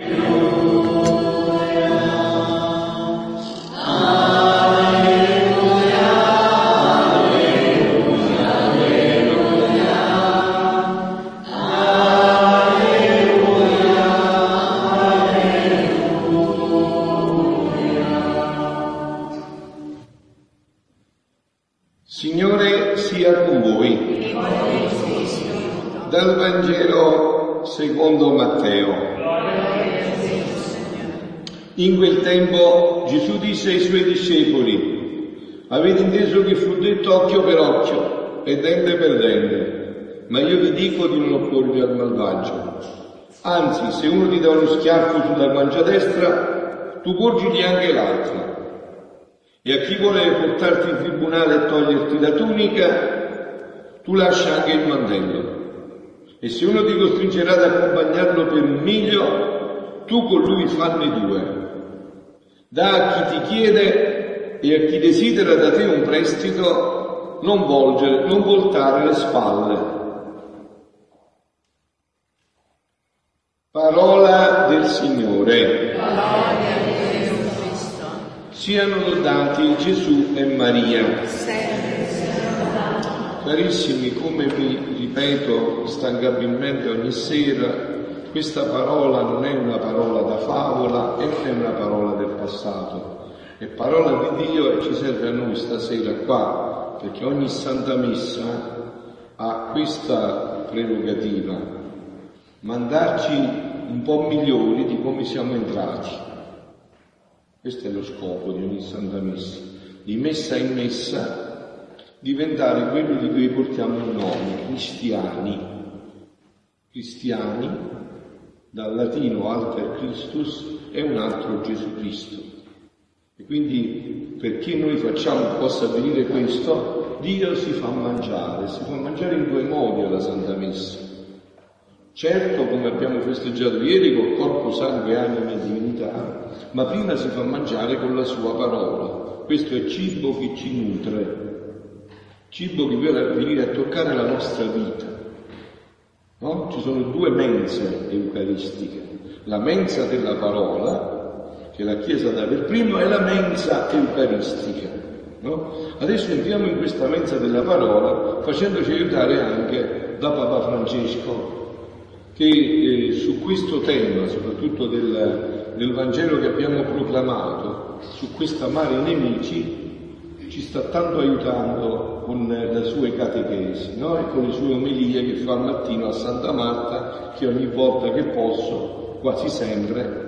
Signore dente per dente, ma io vi dico di non opporvi al malvagio. Anzi, se uno ti dà uno schiaffo sulla guancia destra, tu porgili anche l'altra. E a chi vuole portarti in tribunale e toglierti la tunica, tu lascia anche il mantello. E se uno ti costringerà ad accompagnarlo per un miglio, tu con lui fanne due. Da a chi ti chiede e a chi desidera da te un prestito, non volgere, non voltare le spalle. Parola del Signore. Siano lodati Gesù e Maria. Carissimi, come vi ripeto stancabilmente ogni sera, questa parola non è una parola da favola è una parola del passato, è parola di Dio e ci serve a noi stasera qua, perché ogni Santa Messa ha questa prerogativa, mandarci un po' migliori di come siamo entrati. Questo è lo scopo di ogni Santa Messa, di messa in messa diventare quello di cui portiamo il nome, cristiani. Cristiani, dal latino alter Christus, è un altro Gesù Cristo. E quindi perché noi facciamo possa avvenire questo, Dio si fa mangiare, si fa mangiare in due modi alla Santa Messa. Certo, come abbiamo festeggiato ieri, col corpo, sangue, anima e divinità, ma prima si fa mangiare con la sua parola. Questo è cibo che ci nutre, cibo che vuole venire a toccare la nostra vita. No? Ci sono due mense eucaristiche, la mensa della parola, che la Chiesa dà per primo, e la mensa eucaristica. No? Adesso entriamo in questa mensa della parola facendoci aiutare anche da Papa Francesco, che eh, su questo tema, soprattutto del, del Vangelo che abbiamo proclamato, su questo amare i nemici, ci sta tanto aiutando con le sue catechesi no? e con le sue omelie che fa al mattino a Santa Marta, che ogni volta che posso, quasi sempre,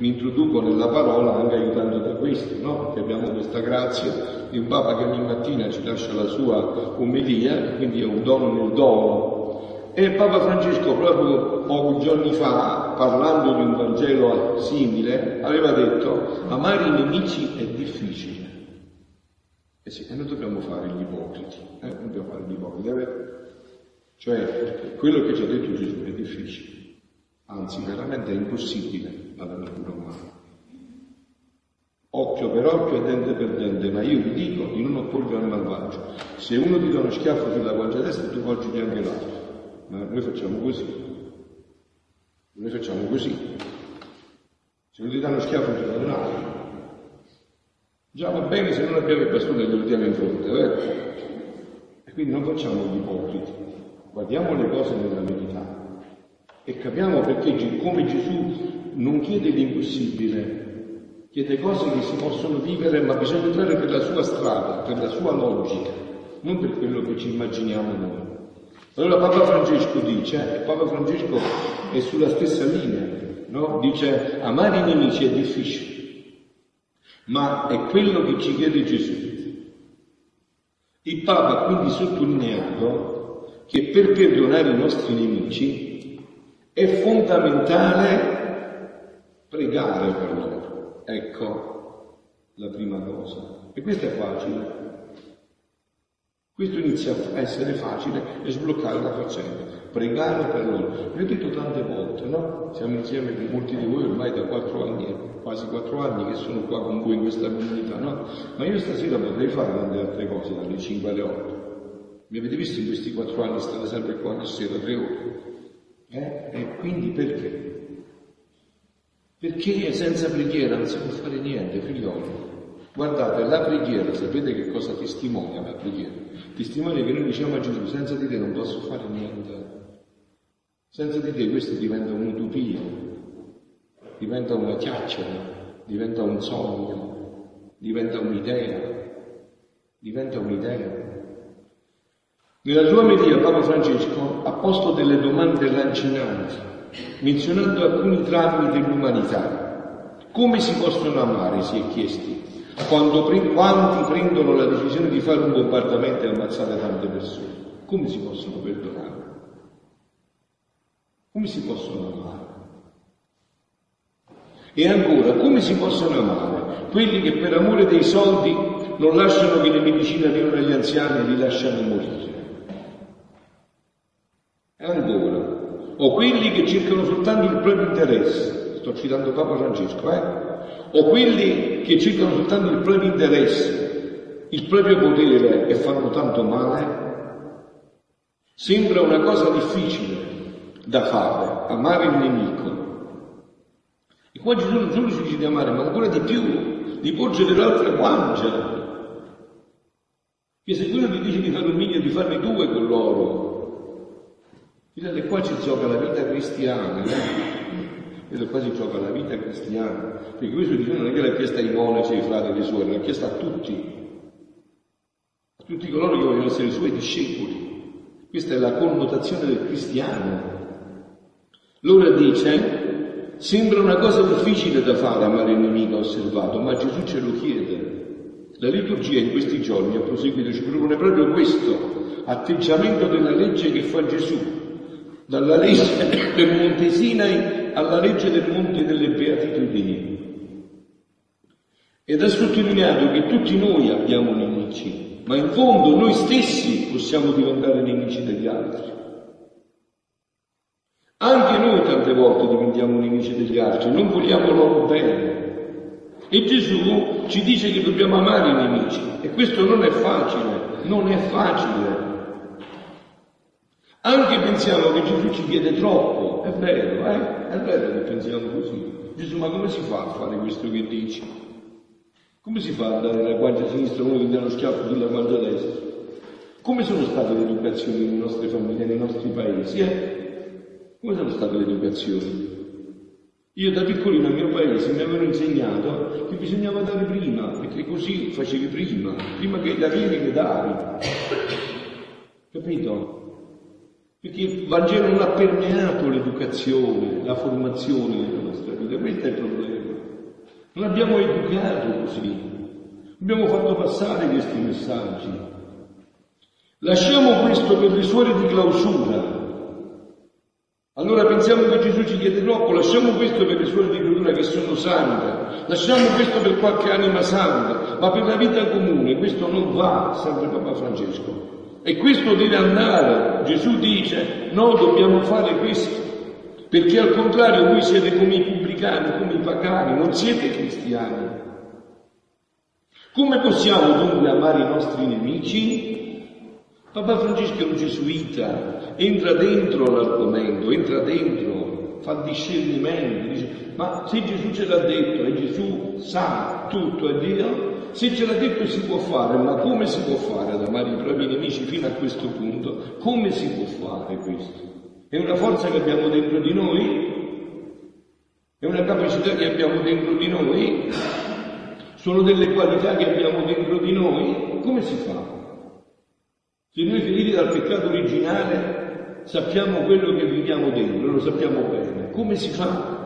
mi introduco nella parola anche aiutando da questo, no? perché abbiamo questa grazia di un Papa che ogni mattina ci lascia la sua omelia, quindi è un dono nel dono. E Papa Francesco proprio pochi giorni fa, parlando di un Vangelo simile, aveva detto amare i nemici è difficile. Eh sì, e noi dobbiamo fare gli ipocriti, eh? dobbiamo fare gli ipocriti, è vero? Cioè, quello che ci ha detto Gesù è difficile, anzi veramente è impossibile alla natura umana. Occhio per occhio e dente per dente, ma io vi dico di non opporvi al malvagio. Se uno ti dà uno schiaffo sulla guancia destra, tu poggi anche l'altro. Ma noi facciamo così. Noi facciamo così. Se uno ti dà uno schiaffo sulla destra, Già va bene se non abbiamo il bastone che lo diamo in fronte, vero? E quindi non facciamo gli ipocriti, guardiamo le cose nella verità e capiamo perché come Gesù non chiede l'impossibile, chiede cose che si possono vivere, ma bisogna entrare per la sua strada, per la sua logica, non per quello che ci immaginiamo noi. Allora Papa Francesco dice, e Papa Francesco è sulla stessa linea, no? Dice, amare i nemici è difficile ma è quello che ci chiede Gesù. Il Papa ha quindi sottolineato che per perdonare i nostri nemici è fondamentale pregare per loro. Ecco la prima cosa. E questo è facile. Questo inizia a essere facile e sbloccare la faccenda. Pregare per loro. Vi ho detto tante volte, no? Siamo insieme con molti di voi ormai da quattro anni, quasi quattro anni che sono qua con voi in questa comunità, no? Ma io stasera potrei fare tante altre cose dalle 5 alle 8. Mi avete visto in questi quattro anni state sempre qua ogni sera, tre ore. Eh? E quindi perché? Perché senza preghiera non si può fare niente, figlioli. Guardate, la preghiera, sapete che cosa testimonia la preghiera? Testimonia che noi diciamo a Gesù, senza di te non posso fare niente. Senza di te questo diventa un'utopia, diventa una chiacchiera, diventa un sogno, diventa un'idea, diventa un'idea. Nella sua omelia Papa Francesco ha posto delle domande lancinanti, menzionando alcuni traumi dell'umanità. Come si possono amare, si è chiesti, quando pre- quanti prendono la decisione di fare un bombardamento e ammazzare tante persone? Come si possono perdonare? Come si possono amare? E ancora, come si possono amare quelli che per amore dei soldi non lasciano che le medicine arrivino agli anziani e li lasciano morire? E ancora, o quelli che cercano soltanto il proprio interesse, sto citando Papa Francesco, eh? o quelli che cercano soltanto il proprio interesse, il proprio potere e fanno tanto male, sembra una cosa difficile da fare, amare il nemico. E qua Gesù non solo ci dice di amare, ma ancora di più, di porgere l'altra guancia. Che se quello ti dice di fare un miglio, di farne due con loro, Vedete, qua ci gioca la vita cristiana, eh? Vedete, qua si gioca la vita cristiana. Perché questo Gesù non è che l'ha chiesto ai monaci, ai frati e alle suore, l'ha chiesto a tutti. A tutti coloro che vogliono essere i suoi discepoli. Questa è la connotazione del cristiano. L'ora dice, sembra una cosa difficile da fare amare il nemico osservato, ma Gesù ce lo chiede. La liturgia in questi giorni, a proseguito, ci propone proprio questo atteggiamento della legge che fa Gesù, dalla legge del Monte Sinai alla legge del Monte delle Beatitudini. Ed ha sottolineato che tutti noi abbiamo nemici, ma in fondo noi stessi possiamo diventare nemici degli altri. Anche noi tante volte diventiamo nemici degli altri, non vogliamo loro bene. E Gesù ci dice che dobbiamo amare i nemici e questo non è facile, non è facile. Anche pensiamo che Gesù ci chiede troppo, è vero, eh? È vero che pensiamo così. Gesù, ma come si fa a fare questo che dici? Come si fa a dare la guardia sinistra a uno che dà lo schiaffo sulla guardia destra? Come sono state le educazioni nelle nostre famiglie, nei nostri paesi? Eh? Come sono state le educazioni? Io da piccolino al mio paese mi avevano insegnato che bisognava dare prima, perché così facevi prima, prima che da vieni che davi. Capito? Perché il Vangelo non ha permeato l'educazione, la formazione nella nostra vita, questo è il problema. Non abbiamo educato così, abbiamo fatto passare questi messaggi. Lasciamo questo per le suore di clausura. Allora pensiamo che Gesù ci chiede troppo, lasciamo questo per le suore di clausura che sono sante, lasciamo questo per qualche anima santa, ma per la vita comune questo non va, sempre Papa Francesco. E questo deve andare. Gesù dice, noi dobbiamo fare questo, perché al contrario voi siete come i pubblicani, come i pagani, non siete cristiani. Come possiamo dunque amare i nostri nemici? Papa Francesco è un gesuita, entra dentro l'argomento, entra dentro, fa discernimento, dice, ma se Gesù ce l'ha detto e Gesù sa tutto è Dio, se ce l'ha detto si può fare, ma come si può fare ad amare i propri nemici fino a questo punto? Come si può fare questo? È una forza che abbiamo dentro di noi? È una capacità che abbiamo dentro di noi? Sono delle qualità che abbiamo dentro di noi? Come si fa? Se noi feriti dal peccato originale sappiamo quello che viviamo dentro, lo sappiamo bene, come si fa?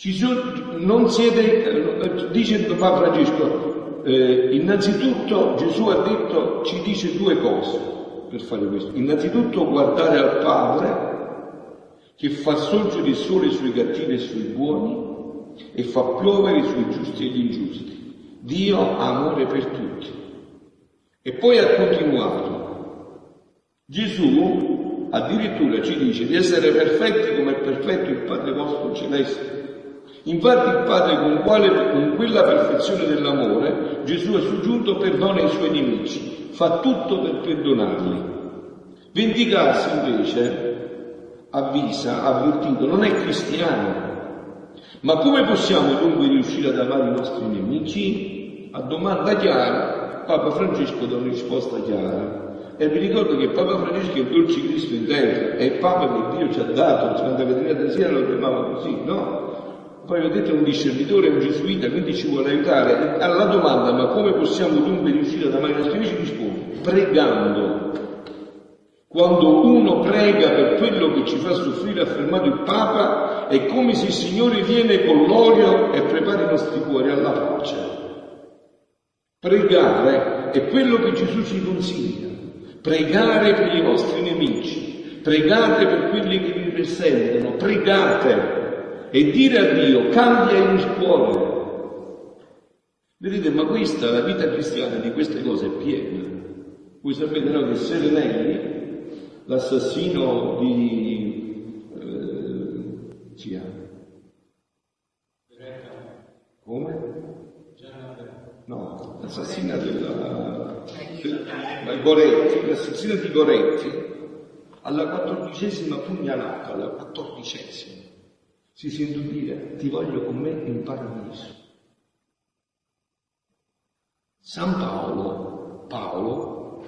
Sono, non siete, dice Papa Francesco, eh, innanzitutto Gesù ha detto, ci dice due cose per fare questo. Innanzitutto guardare al Padre che fa sorgere il sole sui cattivi e sui buoni e fa piovere sui giusti e gli ingiusti. Dio ha amore per tutti. E poi ha continuato. Gesù addirittura ci dice di essere perfetti come è perfetto il Padre vostro celeste. Infatti il Padre con, quale, con quella perfezione dell'amore Gesù è soggiunto perdona i suoi nemici, fa tutto per perdonarli. Vendicarsi invece avvisa, avvertito, non è cristiano. Ma come possiamo dunque riuscire ad amare i nostri nemici? A domanda chiara, Papa Francesco dà una risposta chiara. E vi ricordo che Papa Francesco è il dolce Cristo in terra, è il Papa che Dio ci ha dato, la Santa Caterina Siena lo chiamava così, no? Poi è un discernitore, un gesuita, quindi ci vuole aiutare. Alla domanda, ma come possiamo dunque riuscire ad amare i nostri amici, risponde, pregando. Quando uno prega per quello che ci fa soffrire, ha affermato il Papa, è come se il Signore viene con l'olio e prepara i nostri cuori alla pace. Pregare è quello che Gesù ci consiglia. Pregare per i vostri nemici, pregate per quelli che vi perseguitano, pregate e dire a Dio cambia il cuore. Vedete, ma questa, la vita cristiana di queste cose è piena. Voi sapete no, che Serenelli, l'assassino di... Eh, ci ha. Come? No, l'assassina della... del Goretti, l'assassino di Goretti, alla quattordicesima pugnalata, alla quattordicesima si sente dire ti voglio con me in paradiso. San Paolo, Paolo,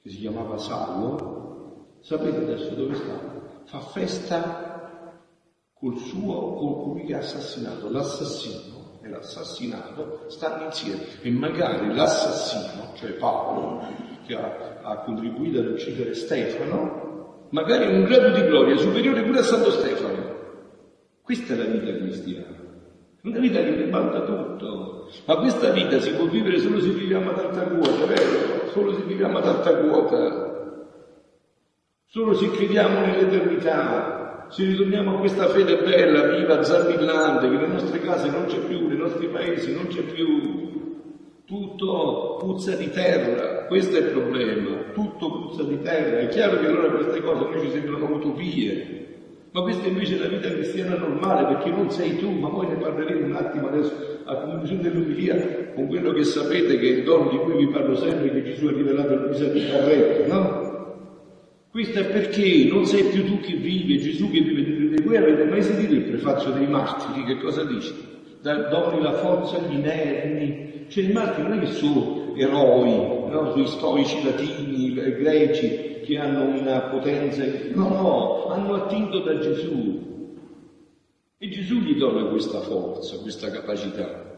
che si chiamava Sallo, sapete adesso dove sta? Fa festa col suo, con colui che ha assassinato, l'assassino e l'assassinato stanno insieme e magari l'assassino, cioè Paolo, che ha, ha contribuito ad uccidere Stefano, magari in un grado di gloria superiore pure a Santo Stefano. Questa è la vita cristiana. Una vita che ribalta tutto. Ma questa vita si può vivere solo se viviamo ad alta quota, vero? Solo se viviamo ad alta quota. Solo se crediamo nell'eternità. Se ritorniamo a questa fede bella, viva, zampillante, che nelle nostre case non c'è più, nei nostri paesi non c'è più. Tutto puzza di terra, questo è il problema, tutto puzza di terra. È chiaro che allora queste cose a noi ci sembrano utopie, ma questa invece è la vita cristiana normale, perché non sei tu, ma poi ne parleremo un attimo adesso a conclusione dell'umilia, con quello che sapete che è il dono di cui vi parlo sempre, che Gesù ha rivelato a Luisa di Carretto, no? Questo è perché non sei più tu che vivi, Gesù che vive dentro di te. Voi avete mai sentito il prefazio dei martiri? Che cosa dice? Doni la forza agli inermi. Cioè i martiri non è che sono eroi, no? Sui stoici latini, greci, che hanno una potenza, no, no, hanno attinto da Gesù. E Gesù gli dona questa forza, questa capacità.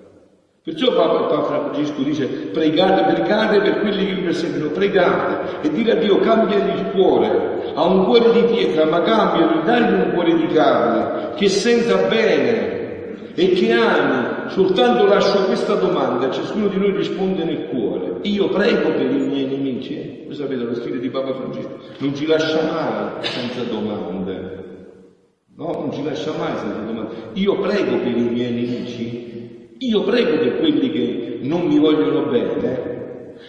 Perciò Papa, Papa Francesco dice pregate, pregate per quelli che vi perseguono, pregate e dire a Dio cambiagli il cuore, ha un cuore di pietra, ma cambialo, dagli un cuore di carne, che senta bene e che ami. Soltanto lascio questa domanda, ciascuno di noi risponde nel cuore. Io prego per i miei nemici. Voi sapete lo stile di Papa Francesco, non ci lascia mai senza domande. No, non ci lascia mai senza domande. Io prego per i miei nemici, io prego per quelli che non mi vogliono bene.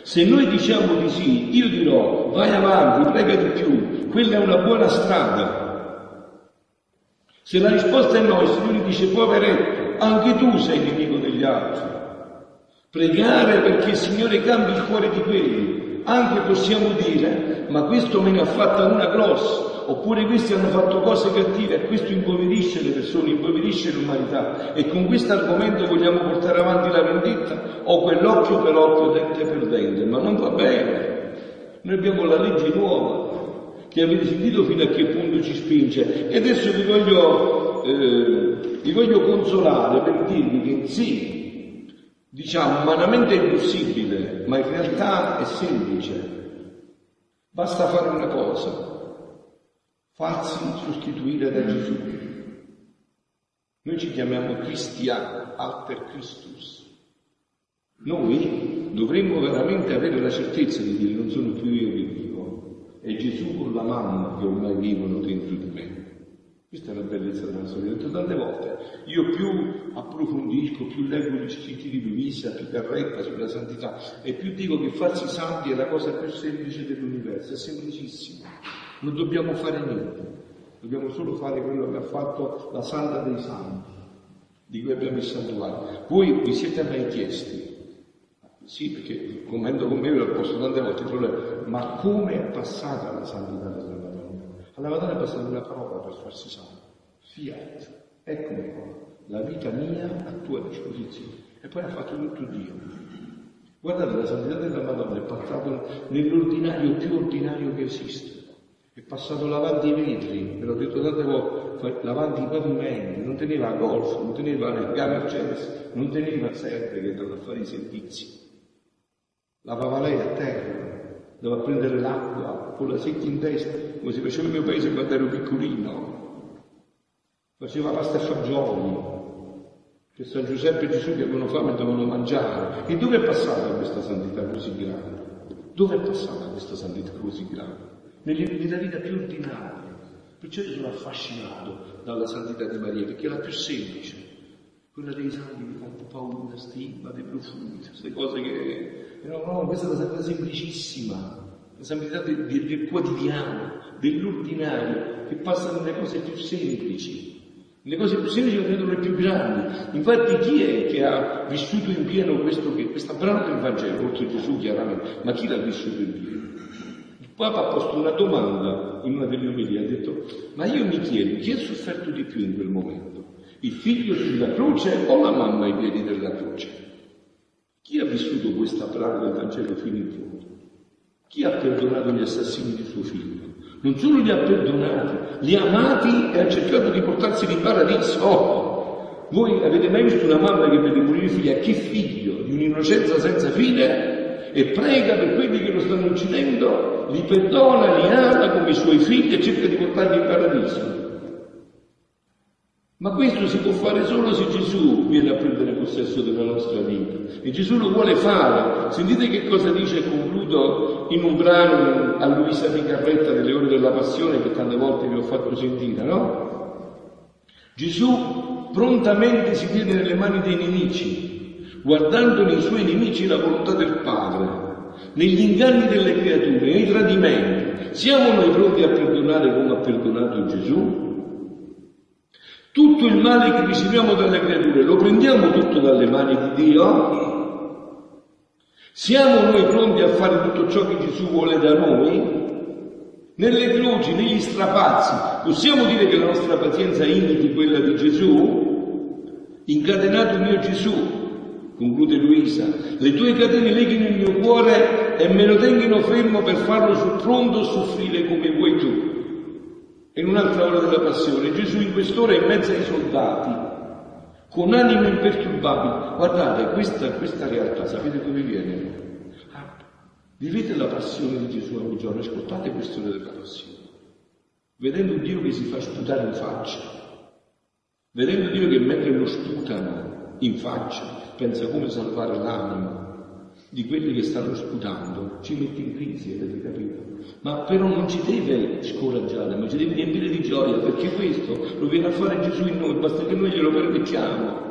Se noi diciamo di sì, io dirò vai avanti, prega di più, quella è una buona strada. Se la risposta è no, il Signore dice poveretto, anche tu sei nemico degli altri. Pregare perché il Signore cambi il cuore di quelli anche possiamo dire, ma questo me ne ha fatta una grossa, oppure questi hanno fatto cose cattive e questo impoverisce le persone, impoverisce l'umanità e con questo argomento vogliamo portare avanti la vendetta o quell'occhio per occhio, dente per dente, ma non va bene. Noi abbiamo la legge nuova che avete sentito fino a che punto ci spinge e adesso vi voglio, eh, vi voglio consolare per dirvi che sì, diciamo umanamente impossibile, ma in realtà è semplice. Basta fare una cosa, farsi sostituire da Gesù. Noi ci chiamiamo cristiani, alter Christus. Noi dovremmo veramente avere la certezza di dire non sono più io che vivo, è Gesù con la mamma che ormai vivono dentro di me. Questa è la bellezza della storia. Ho tante volte, io più approfondisco, più leggo gli scritti di Luisa, più carretta sulla santità, e più dico che farsi santi è la cosa più semplice dell'universo, è semplicissimo. Non dobbiamo fare niente, dobbiamo solo fare quello che ha fatto la santa dei santi, di cui abbiamo il santuario. Voi vi siete mai chiesti? Sì, perché commento con me ve l'ho posto tante volte il problema, ma come è passata la santità della Alla Madonna è bastata una parola per farsi salvo. Fiat, eccomi qua, la vita mia a tua disposizione. E poi ha fatto tutto Dio. Guardate, la santità della Madonna è passato nell'ordinario più ordinario che esiste. È passato davanti i vetri, ve l'ho detto tante volte, davanti i pavimenti, non teneva golf, non teneva le Mercedes, non teneva sempre che andava a fare i servizi. Lavava lei a terra, andava a prendere l'acqua con la secchia in testa, come si faceva nel mio paese quando ero piccolino. Faceva pasta e fagioli, che San Giuseppe e Gesù che avevano fame dovevano mangiare. E dove è passata questa santità così grande? Dove è passata questa santità così grande? Nella vita più ordinaria. Perciò io sono affascinato dalla santità di Maria, perché è la più semplice, quella dei santi che fa un po' paura, stigma, dei profumi, queste cose che... No, no, questa è la santità semplicissima, la santità del, del quotidiano, dell'ordinario, che passa nelle cose più semplici. Le cose più semplici diventano le più grandi. Infatti chi è che ha vissuto in pieno questo, questa brano del Vangelo, oltre Gesù chiaramente, ma chi l'ha vissuto in pieno? Papa ha posto una domanda in una delle omelie, ha detto, ma io mi chiedo, chi ha sofferto di più in quel momento? Il figlio sulla croce o la mamma ai piedi della croce? Chi ha vissuto questa praga del Vangelo fino in fondo? Chi ha perdonato gli assassini di suo figlio? Non solo li ha perdonati, li ha amati e ha cercato di portarseli in paradiso. Oh, voi avete mai visto una mamma che vede morire figlia? Che figlio di un'innocenza senza fine? E prega per quelli che lo stanno uccidendo li perdona, li ama come i suoi figli e cerca di portarli in paradiso. Ma questo si può fare solo se Gesù viene a prendere possesso della nostra vita. E Gesù lo vuole fare. Sentite che cosa dice, concludo, in un brano a Luisa Picarretta nelle ore della passione che tante volte vi ho fatto sentire, no? Gesù prontamente si tiene nelle mani dei nemici, guardando nei suoi nemici la volontà del Padre negli inganni delle creature, nei tradimenti, siamo noi pronti a perdonare come ha perdonato Gesù? Tutto il male che riceviamo dalle creature lo prendiamo tutto dalle mani di Dio? Siamo noi pronti a fare tutto ciò che Gesù vuole da noi? Nelle croci, negli strapazzi, possiamo dire che la nostra pazienza imiti quella di Gesù? Incatenato mio Gesù, conclude Luisa, le tue catene leghino il mio cuore e me lo tengano fermo per farlo sul pronto soffrire come vuoi tu. In un'altra ora della passione, Gesù in quest'ora è in mezzo ai soldati, con anime imperturbabili. Guardate, questa, questa realtà, sapete dove viene? Ah, vivete la passione di Gesù ogni giorno, ascoltate quest'ora della passione. Vedendo Dio che si fa sputare in faccia, vedendo Dio che mentre lo sputano in faccia, pensa come salvare l'anima di quelli che stanno sputando, ci mette in crisi, avete capito? Ma però non ci deve scoraggiare, ma ci deve riempire di gioia, perché questo lo viene a fare Gesù in noi, basta che noi glielo permettiamo.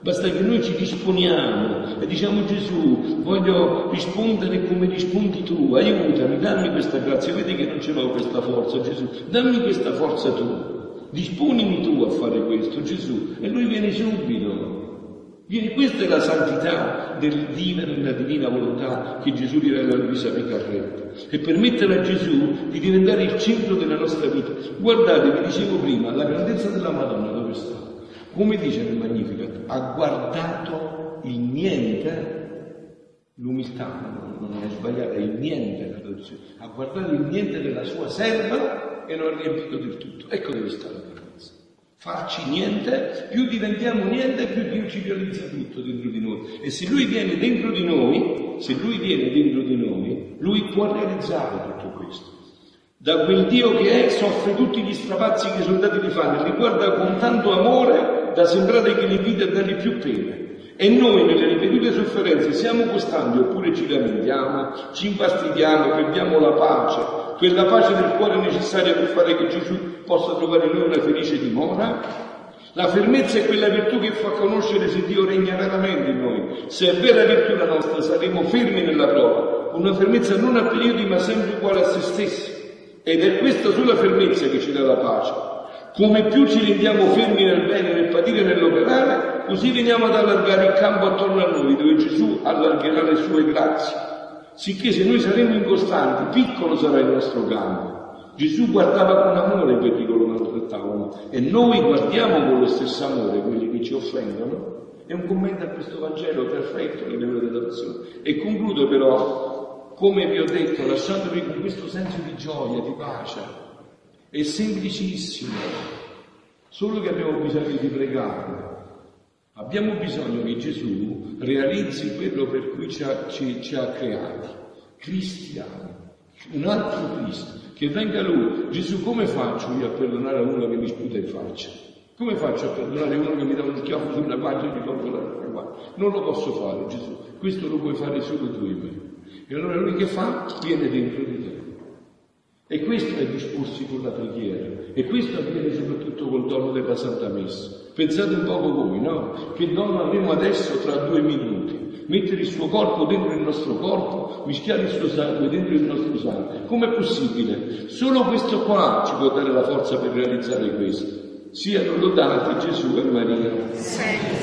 Basta che noi ci disponiamo e diciamo Gesù, voglio rispondere come rispondi tu, aiutami, dammi questa grazia, vedi che non ce l'ho questa forza Gesù, dammi questa forza tu, disponimi tu a fare questo Gesù e lui viene subito. Viene, questa è la santità del vivere nella divina volontà che Gesù rivela a Luisa Picarretta e permettere a Gesù di diventare il centro della nostra vita. Guardate, vi dicevo prima, la grandezza della Madonna dove sta? Come dice nel Magnificat, ha guardato il niente, l'umiltà non è sbagliata, è il niente la ha guardato il niente della sua serva e lo ha riempito del tutto. Ecco dove sta la farci niente, più diventiamo niente, più Dio ci realizza tutto dentro di noi. E se Lui viene dentro di noi, se Lui viene dentro di noi, Lui può realizzare tutto questo. Da quel Dio che è, soffre tutti gli strapazzi che i soldati gli fanno, li guarda con tanto amore da sembrare che li vita a dargli più pene. E noi nelle ripetute sofferenze siamo costanti oppure ci lamentiamo, ci infastidiamo, perdiamo la pace, quella pace del cuore necessaria per fare che Gesù possa trovare in noi una felice dimora? La fermezza è quella virtù che fa conoscere se Dio regna veramente in noi. Se è vera virtù la nostra, saremo fermi nella prova, una fermezza non a periodi ma sempre uguale a se stessi. Ed è questa sola fermezza che ci dà la pace. Come più ci rendiamo fermi nel bene, nel patire, nell'operare, così veniamo ad allargare il campo attorno a noi, dove Gesù allargherà le sue grazie. Sicché se noi saremo incostanti, piccolo sarà il nostro campo. Gesù guardava con amore quelli che lo maltrattavano e noi guardiamo con lo stesso amore quelli che ci offendono. È un commento a questo Vangelo perfetto che devo della passione. E concludo però, come vi ho detto, lasciandovi con questo senso di gioia, di pace. È semplicissimo, solo che abbiamo bisogno di pregare. Abbiamo bisogno che Gesù realizzi quello per cui ci ha, ci, ci ha creati, cristiani, un altro Cristo, che venga Lui. Gesù, come faccio io a perdonare a uno che mi sputa in faccia? Come faccio a perdonare uno che mi dà uno schiaffo sulla guancia e mi tolgo la guancia? Non lo posso fare, Gesù. Questo lo puoi fare solo tu e me. E allora lui che fa? Viene dentro di te. E questo è disporsi con la preghiera. E questo avviene soprattutto col dono della Santa Messa. Pensate un poco voi, no? Che dono avremo adesso tra due minuti? Mettere il suo corpo dentro il nostro corpo, mischiare il suo sangue dentro il nostro sangue. Com'è possibile? Solo questo qua ci può dare la forza per realizzare questo. Siano lodati Gesù e Maria. Sempre.